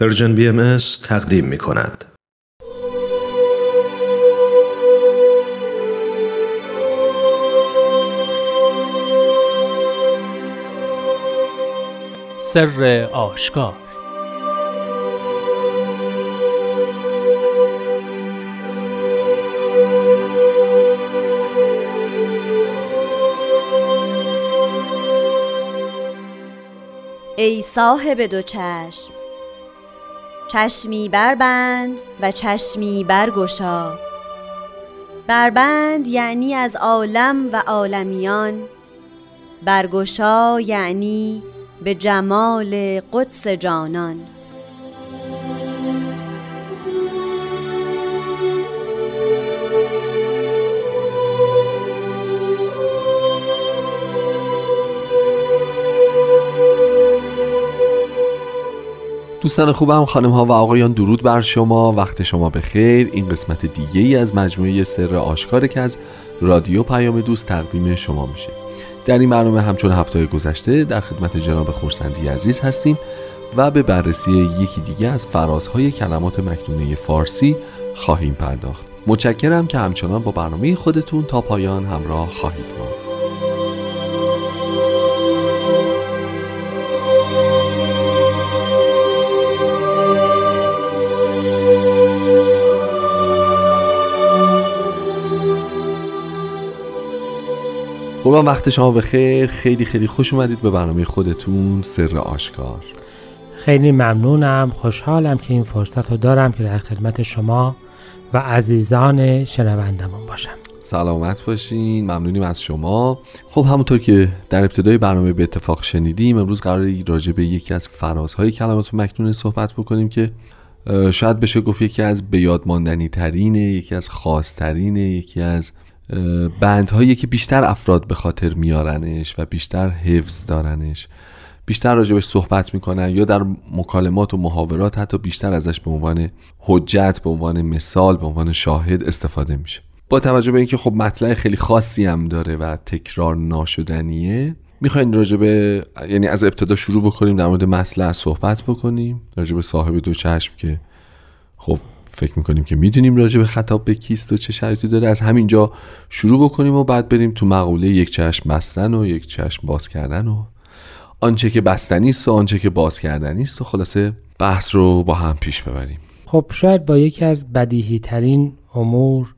پرژن بی ام تقدیم می کند. سر آشکار ای صاحب دو چشم چشمی بربند و چشمی برگشا. بربند یعنی از عالم و عالمیان. برگشا یعنی به جمال قدس جانان. دوستان خوبم خانم ها و آقایان درود بر شما. وقت شما به خیر این قسمت دیگه ای از مجموعه سر آشکار که از رادیو پیام دوست تقدیم شما میشه. در این برنامه همچون هفته گذشته در خدمت جناب خورسندی عزیز هستیم و به بررسی یکی دیگه از فرازهای کلمات مکنونه فارسی خواهیم پرداخت. متشکرم که همچنان با برنامه خودتون تا پایان همراه خواهید ماند. خوبا وقت شما به خیر خیلی خیلی خوش اومدید به برنامه خودتون. سر آشکار. خیلی ممنونم. خوشحالم که این فرصت رو دارم که در خدمت شما و عزیزان شنوندمون باشم. سلامت باشین. ممنونیم از شما. خب همونطور که در ابتدای برنامه به اتفاق شنیدیم امروز قرار راجع به یکی از فرازهای کلمات مکنون صحبت بکنیم که شاید بشه گفت یکی از به یاد ترینه یکی از خاصترینه یکی از بندهایی که بیشتر افراد به خاطر میارنش و بیشتر حفظ دارنش بیشتر راجبش صحبت می‌کنن یا در مکالمات و محاورات حتی بیشتر ازش به عنوان حجت به عنوان مثال به عنوان شاهد استفاده میشه. با توجه به اینکه خب مطلع خیلی خاصی هم داره و تکرار ناشدنیه می‌خواین راجبه یعنی از ابتدا شروع بکنیم در مورد مطلع صحبت بکنیم. راجبه صاحب دو چشم که خب فکر می‌کنیم که می‌دونیم راجع به خطاب به کیست و چه شرایطی داره. از همینجا شروع بکنیم و بعد بریم تو مقوله یک چشم بستن و یک چشم باز کردن و آنچه که بستنی است و آنچه که باز کردنی است و خلاصه بحث رو با هم پیش ببریم. خب شاید با یکی از بدیهی ترین امور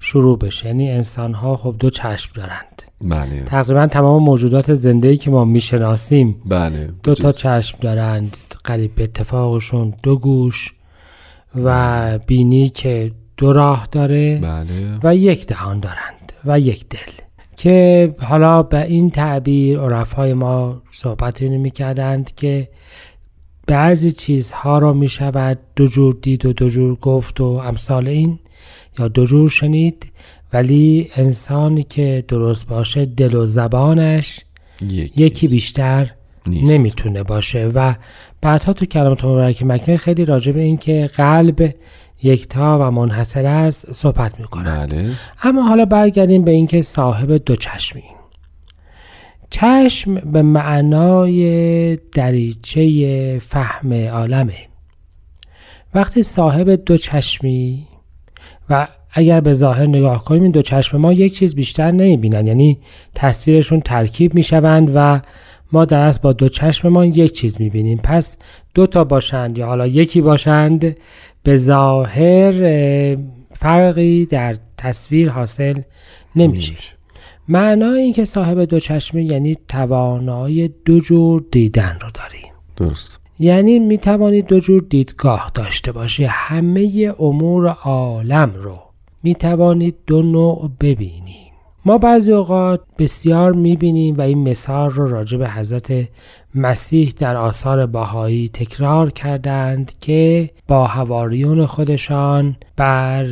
شروع بشه. یعنی انسان ها خب دو چشم دارند. بله. تقریبا تمام موجودات زنده که ما می‌شناسیم بله. دو تا چشم دارند. قریب به اتفاقشون دو گوش و بینی که دو راه داره بله. و یک دهان دارند و یک دل که حالا به این تعبیر عرفای ما صحبت اینو می‌کردند که بعضی چیزها را می شود دو جور دید و دو جور گفت و امثال این یا دو جور شنید ولی انسانی که درست باشه دل و زبانش یکی, یکی بیشتر نیست. نمی‌تونه باشه. و بعدها تو کلمات مبارک مکنه خیلی راجع به این که قلب یکتا و منحصر است صحبت می‌کنه بله. اما حالا برگردیم به اینکه صاحب دو چشمی چشم به معنای دریچه فهم عالمه. وقتی صاحب دو چشمی و اگر به ظاهر نگاه کنیم این دو چشم ما یک چیز بیشتر نمی‌بینن. یعنی تصویرشون ترکیب می‌شوند و ما در اصل با دو چشممان یک چیز می‌بینیم. پس دو تا باشند یا حالا یکی باشند به ظاهر فرقی در تصویر حاصل نمیشه. معنای این که صاحب دو چشمی یعنی توانای دو جور دیدن رو داریم. درست. یعنی می توانید دو جور دیدگاه داشته باشی. همه امور عالم رو می توانید دو نوع ببینی. ما بعضی اوقات بسیار می‌بینیم و این مثال رو راجع به حضرت مسیح در آثار باهایی تکرار کردند که با هواریون خودشان بر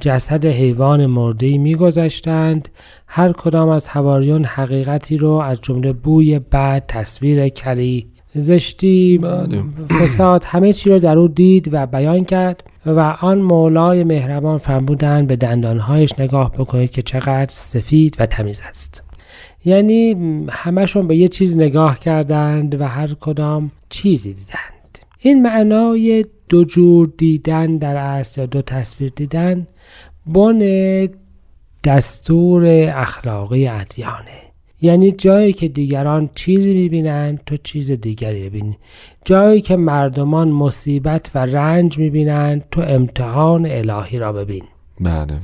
جسد حیوان مرده میگذشتند هر کدام از هواریون حقیقتی رو از جمله بوی بد تصویر کری زشتی بله. فساد همه چی رو در او دید و بیان کرد و آن مولای مهربان فرمودند به دندانهایش نگاه بکنید که چقدر سفید و تمیز است. یعنی همشون به یه چیز نگاه کردند و هر کدام چیزی دیدند. این معنای دو جور دیدن در اصل یا دو تصویر دیدن بن دستور اخلاقی ادیانه. یعنی جایی که دیگران چیزی می‌بینند تو چیز دیگری ببینی جایی که مردمان مصیبت و رنج می‌بینند تو امتحان الهی را ببین. بله.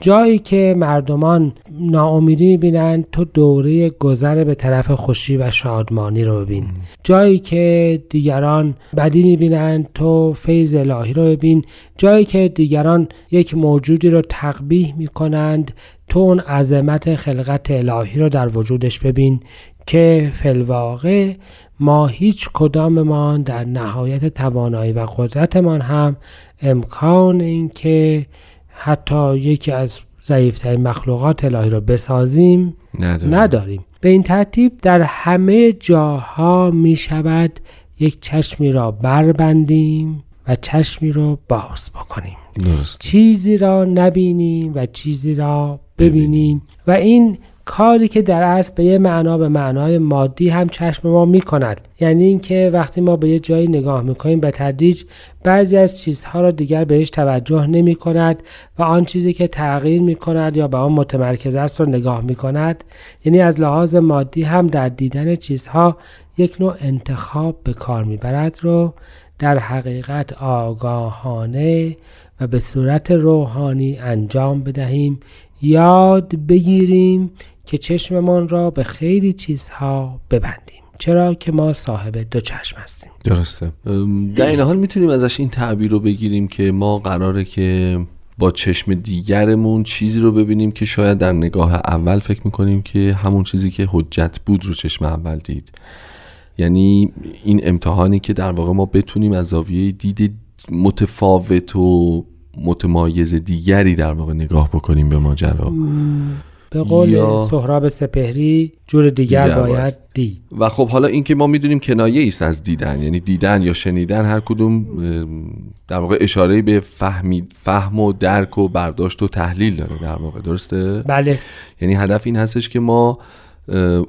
جایی که مردمان ناامیدی می‌بینند تو دوره گذر به طرف خوشی و شادمانی رو ببین. جایی که دیگران بدی می‌بینند تو فیض الهی رو ببین. جایی که دیگران یک موجودی رو تقبیح می‌کنند تو اون عظمت خلقت الهی رو در وجودش ببین که فلواقع ما هیچ کداممان در نهایت توانایی و قدرتمان هم امکان اینکه حتی یکی از ضعیفترین مخلوقات الهی را بسازیم نداریم. نداریم. به این ترتیب در همه جاها می شود یک چشمی را بربندیم و چشمی را باز بکنیم. درست چیزی را نبینیم و چیزی را ببینیم. و این کاری که در اصل به یه معنا به معنای مادی هم چشم ما می کند یعنی اینکه وقتی ما به یه جایی نگاه می‌کنیم به تدریج بعضی از چیزها را دیگر بهش توجه نمی کند و آن چیزی که تغییر می کند یا به آن متمرکز است را نگاه می کند یعنی از لحاظ مادی هم در دیدن چیزها یک نوع انتخاب به کار می‌برد رو در حقیقت آگاهانه و به صورت روحانی انجام بدهیم. یاد بگیریم که چشممان را به خیلی چیزها ببندیم چرا که ما صاحب دو چشم هستیم. درسته. در این حال می‌تونیم ازش این تعبیر رو بگیریم که ما قراره که با چشم دیگرمون چیزی رو ببینیم که شاید در نگاه اول فکر می‌کنیم که همون چیزی که حجت بود رو چشم اول دید. یعنی این امتحانی که در واقع ما بتونیم از زاویه دید متفاوت و متمایز دیگری در واقع نگاه بکنیم به ماجرا. به قول یا- سهراب سپهری جور دیگر دیگر باید باید. دید. و خب حالا این که ما می‌دونیم کنایه است از دیدن یعنی دیدن یا شنیدن هر کدوم در واقع اشاره به فهمید فهم و درک و برداشت و تحلیل داره در واقع درسته؟ بله. یعنی هدف این هستش که ما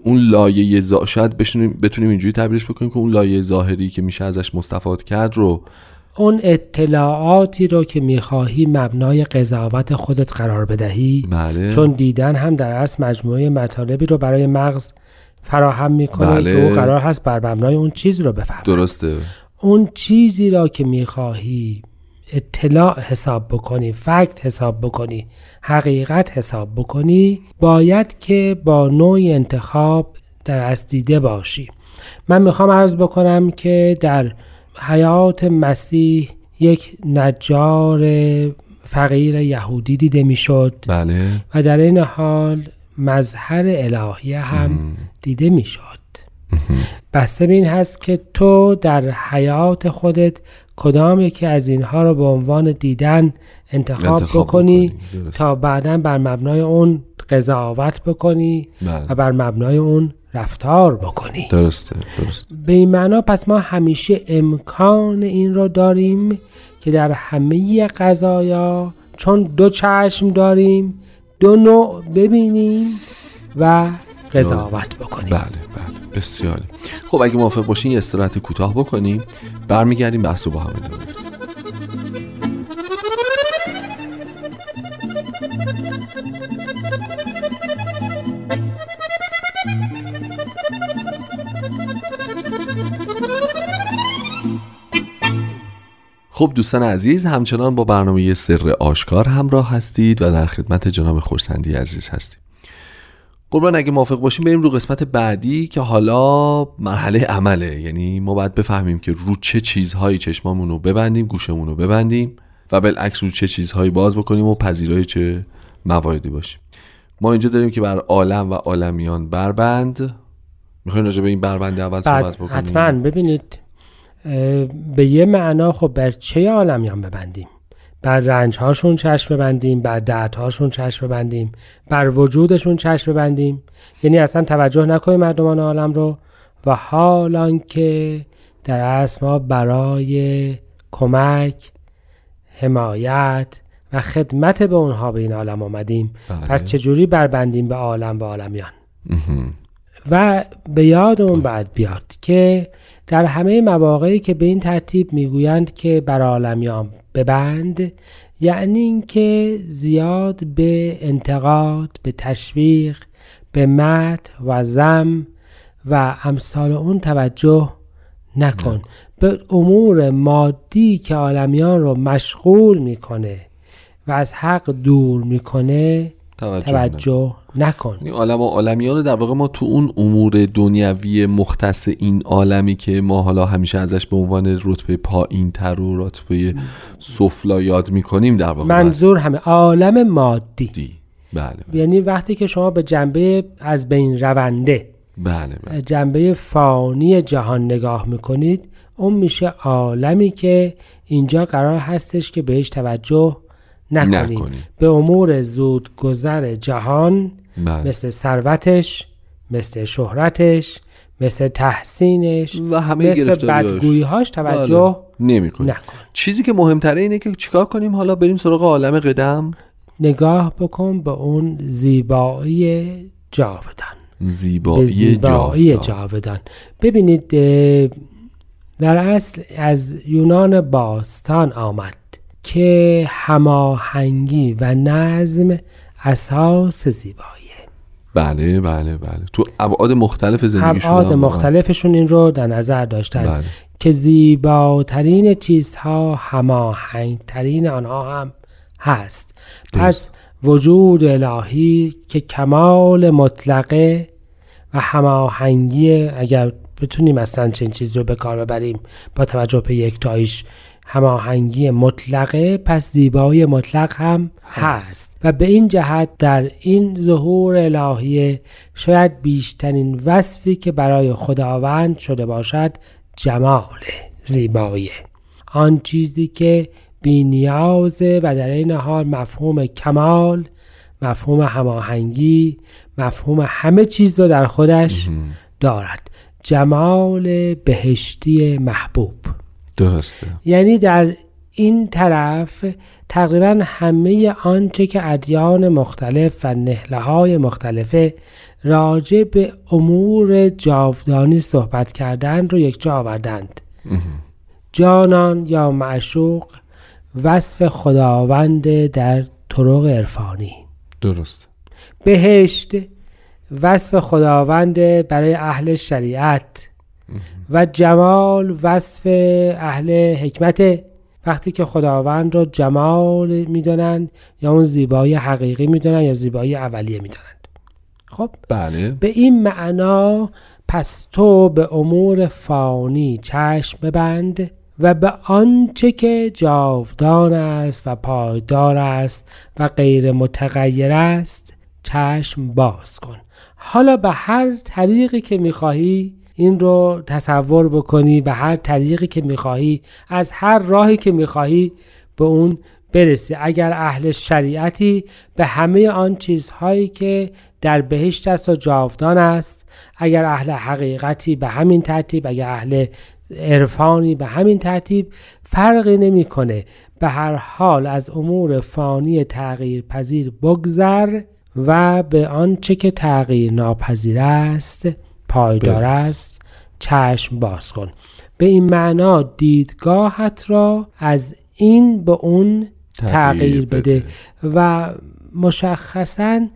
اون لایه زا... شاید بشونیم- بتونیم اینجوری تعبیرش بکنیم که اون لایه ظاهری که میشه ازش مستفاد کرد رو اون اطلاعاتی رو که می‌خواهی مبنای قضاوت خودت قرار بدهی بله. چون دیدن هم در اصل مجموعه مطالبی رو برای مغز فراهم می‌کنه بله. که او قرار هست بر مبنای اون چیز رو بفهم درسته. اون چیزی را که می‌خواهی اطلاع حساب بکنی فکت حساب بکنی حقیقت حساب بکنی باید که با نوعی انتخاب در از دیده باشی. من می‌خوام عرض بکنم که در حیات مسیح یک نجار فقیر یهودی دیده می‌شد. بله. و در این حال مظهر الهیه هم دیده می‌شد. بسته به این هست که تو در حیات خودت کدام یکی از اینها رو به عنوان دیدن انتخاب, انتخاب بکنی. تا بعدا بر مبنای اون قضاوت بکنی بله. و بر مبنای اون رفتار بکنی. درسته درست به این معنا پس ما همیشه امکان این رو داریم که در همه قضایا چون دو چشم داریم دو نوع ببینیم و قضاوت بکنیم. بله بله. بسیاری خب اگه موافق باشین یه استراحت کوتاه بکنیم. برمیگردیم بحث رو با هم ادامه بدیم. خب دوستان عزیز همچنان با برنامه سر آشکار همراه هستید و در خدمت جناب خورسندی عزیز هستید قربان اگه موافق باشیم بریم رو قسمت بعدی که حالا مرحله عمله. یعنی ما باید بفهمیم که رو چه چیزهایی چشمامون رو ببندیم گوشمون رو ببندیم و بالعکس رو چه چیزهایی باز بکنیم و پذیرای چه مواردی باشیم. ما اینجا داریم که بر عالم و عالمیان بربند. می‌خوایم راجع به این بربند اول صحبت بکنیم؟ حتما. ببینید به یه معنا خب بر چه عالمیان ببندیم؟ بر رنج هاشون چشم ببندیم؟ بر درد هاشون چشم ببندیم؟ بر وجودشون چشم ببندیم؟ یعنی اصلا توجه نکنیم مردمان عالم رو و حالان که در اصل ما برای کمک حمایت و خدمت به اونها به این عالم آمدیم. بله. پس چجوری بربندیم به عالم و عالمیان؟ و به یاد اون بعد بیاد که در همه مواقعی که به این ترتیب می‌گویند که بر عالمیان ببند یعنی اینکه زیاد به انتقاد به تشویق به مت و زم و امثال اون توجه نکن. به امور مادی که عالمیان رو مشغول می‌کنه و از حق دور می‌کنه توجه, توجه نکن یعنی عالم و عالمیان در واقع ما تو اون امور دنیوی مختص این عالمی که ما حالا همیشه ازش به عنوان رتبه پایین تر و رتبه سفلا یاد می‌کنیم در واقع منظور همه عالم مادی دی. بله بله. یعنی وقتی که شما به جنبه از بین رونده بله, بله. جنبه فانی جهان نگاه می‌کنید اون میشه عالمی که اینجا قرار هستش که بهش توجه نکنید نکنید. به امور زود گذر جهان بله. مثل ثروتش مثل شهرتش مثل تحسینش و همه مثل گرفتاریاش. بدگوییهاش توجه نمی کنیم نکن چیزی که مهمتره اینه که چیکار کنیم؟ حالا بریم سراغ عالم قدم. نگاه بکن به اون زیبایی جاودان. زیبایی زیبایی جاودان. ببینید در اصل از یونان باستان آمد. که هماهنگی و نظم اساس زیباییه بله بله بله. تو ابعاد مختلف زندگیشون ابعاد مختلفشون این رو در نظر داشتن بله. که زیباترین چیزها هماهنگترین آنها هم هست. پس وجود الهی که کمال مطلقه و هماهنگی اگر بتونیم اصلا چنین چیز رو به کار ببریم با توجه به یکتاییش هماهنگی مطلقه پس زیبایی مطلق هم هست. و به این جهت در این ظهور الهی شاید بیشترین وصفی که برای خداوند شده باشد جمال زیبایی. آن چیزی که بی نیازه و در این حال مفهوم کمال مفهوم هماهنگی مفهوم همه چیز رو در خودش دارد. جمال بهشتی محبوب. درسته. یعنی در این طرف تقریبا همه آنچه که ادیان مختلف و نهله های مختلفه راجع به امور جاودانی صحبت کردن رو یک جا آوردند. جانان یا معشوق وصف خداوند در طرق عرفانی. درست بهشت وصف خداوند برای اهل شریعت. و جمال وصف اهل حکمت. وقتی که خداوند رو جمال می‌دانند یا اون زیبایی حقیقی می‌دانند یا زیبایی اولیه می‌دانند. خب؟ بله. به این معنا پس تو به امور فانی چشم ببند و به آنچه که جاودان است و پایدار است و غیر متغیر است چشم باز کن. حالا به هر طریقی که می‌خواهی این رو تصور بکنی به هر طریقی که می‌خواهی از هر راهی که می‌خواهی به اون برسی. اگر اهل شریعتی به همه آن چیزهایی که در بهشت است و جاودان است اگر اهل حقیقتی به همین ترتیب اگر اهل عرفانی به همین ترتیب فرقی نمی‌کنه. به هر حال از امور فانی تغییر پذیر بگذر و به آنچه که تغییر ناپذیر است پایدار. است. چشم باز کن. به این معنا دیدگاهت را از این به اون تغییر بده. و مشخصا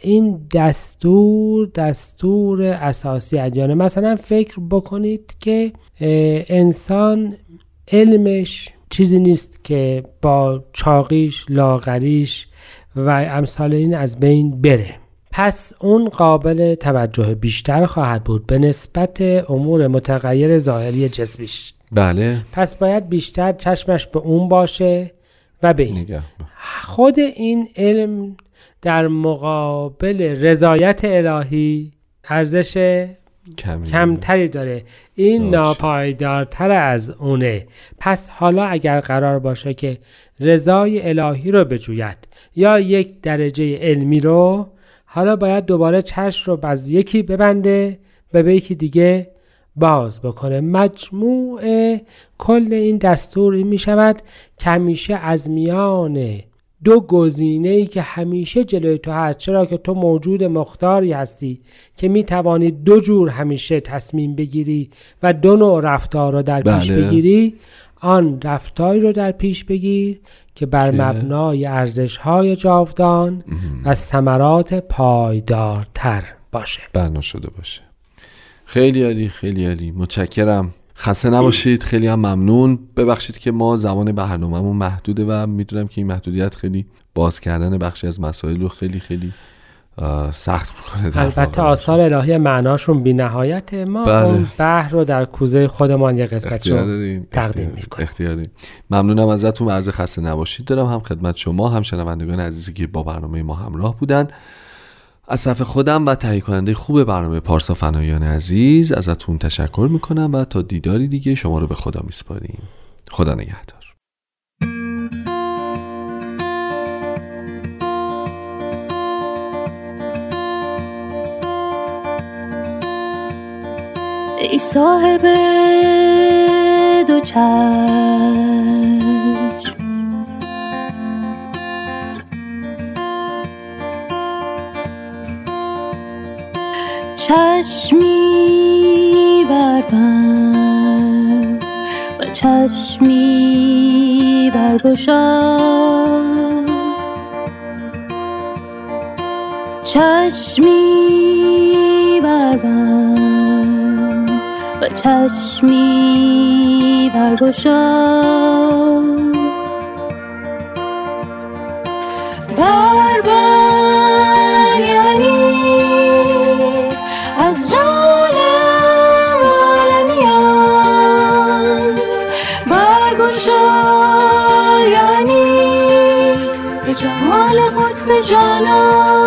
این دستور دستور اساسی ادیانه مثلا فکر بکنید که انسان علمش چیزی نیست که با چاقیش لاغریش و امثال این از بین بره. پس اون قابل توجه بیشتر خواهد بود به نسبت امور متغیر ظاهری جسمیش. بله. پس باید بیشتر چشمش به اون باشه و به این. نگه خود این علم در مقابل رضایت الهی ارزش کمتری داره. این ناپایدارتر از اونه. پس حالا اگر قرار باشه که رضای الهی رو بجوید یا یک درجه علمی رو حالا باید دوباره چشم رو از یکی ببنده و به یکی دیگه باز بکنه. مجموع کل این دستور این می شود که همیشه از میان دو گزینه ای که همیشه جلوی تو هست. چرا که تو موجود مختاری هستی که می توانی دو جور همیشه تصمیم بگیری و دو نوع رفتار رو در پیش بله. بگیری. آن رفتاری رو در پیش بگیر که بر؟ مبنای ارزش های جاودان و ثمرات پایدارتر باشه. بنا شده باشه. خیلی عالی خیلی عالی. متشکرم. خسته نباشید. خیلی هم ممنون. ببخشید که ما زمان برنامهمون محدوده و می‌دونم که این محدودیت خیلی باز کردن بخشی از مسائل رو خیلی خیلی سخت می‌کنه البته. آثار الهی معناشون بی نهایت ما بله. اون بحر رو در کوزه خودمان یه قسمت دارین تقدیم می‌کنیم. اختیار دارین. ممنونم ازتون عرض خسته نباشید دارم هم خدمت شما هم شنوندگان عزیزی که با برنامه ما همراه بودن از طرف خودم و تهیه کننده خوب برنامه پارسا فنایان عزیز ازتون تشکر می‌کنم و تا دیداری دیگه شما رو به خدا میسپاریم خدا نگهدار ای صاحب دو چشم. چشمی بربند و چشمی برگشا چشمی چشمی برگشا بربند یعنی از جان عالمیان. برگشا یعنی به جمال قدس جانان.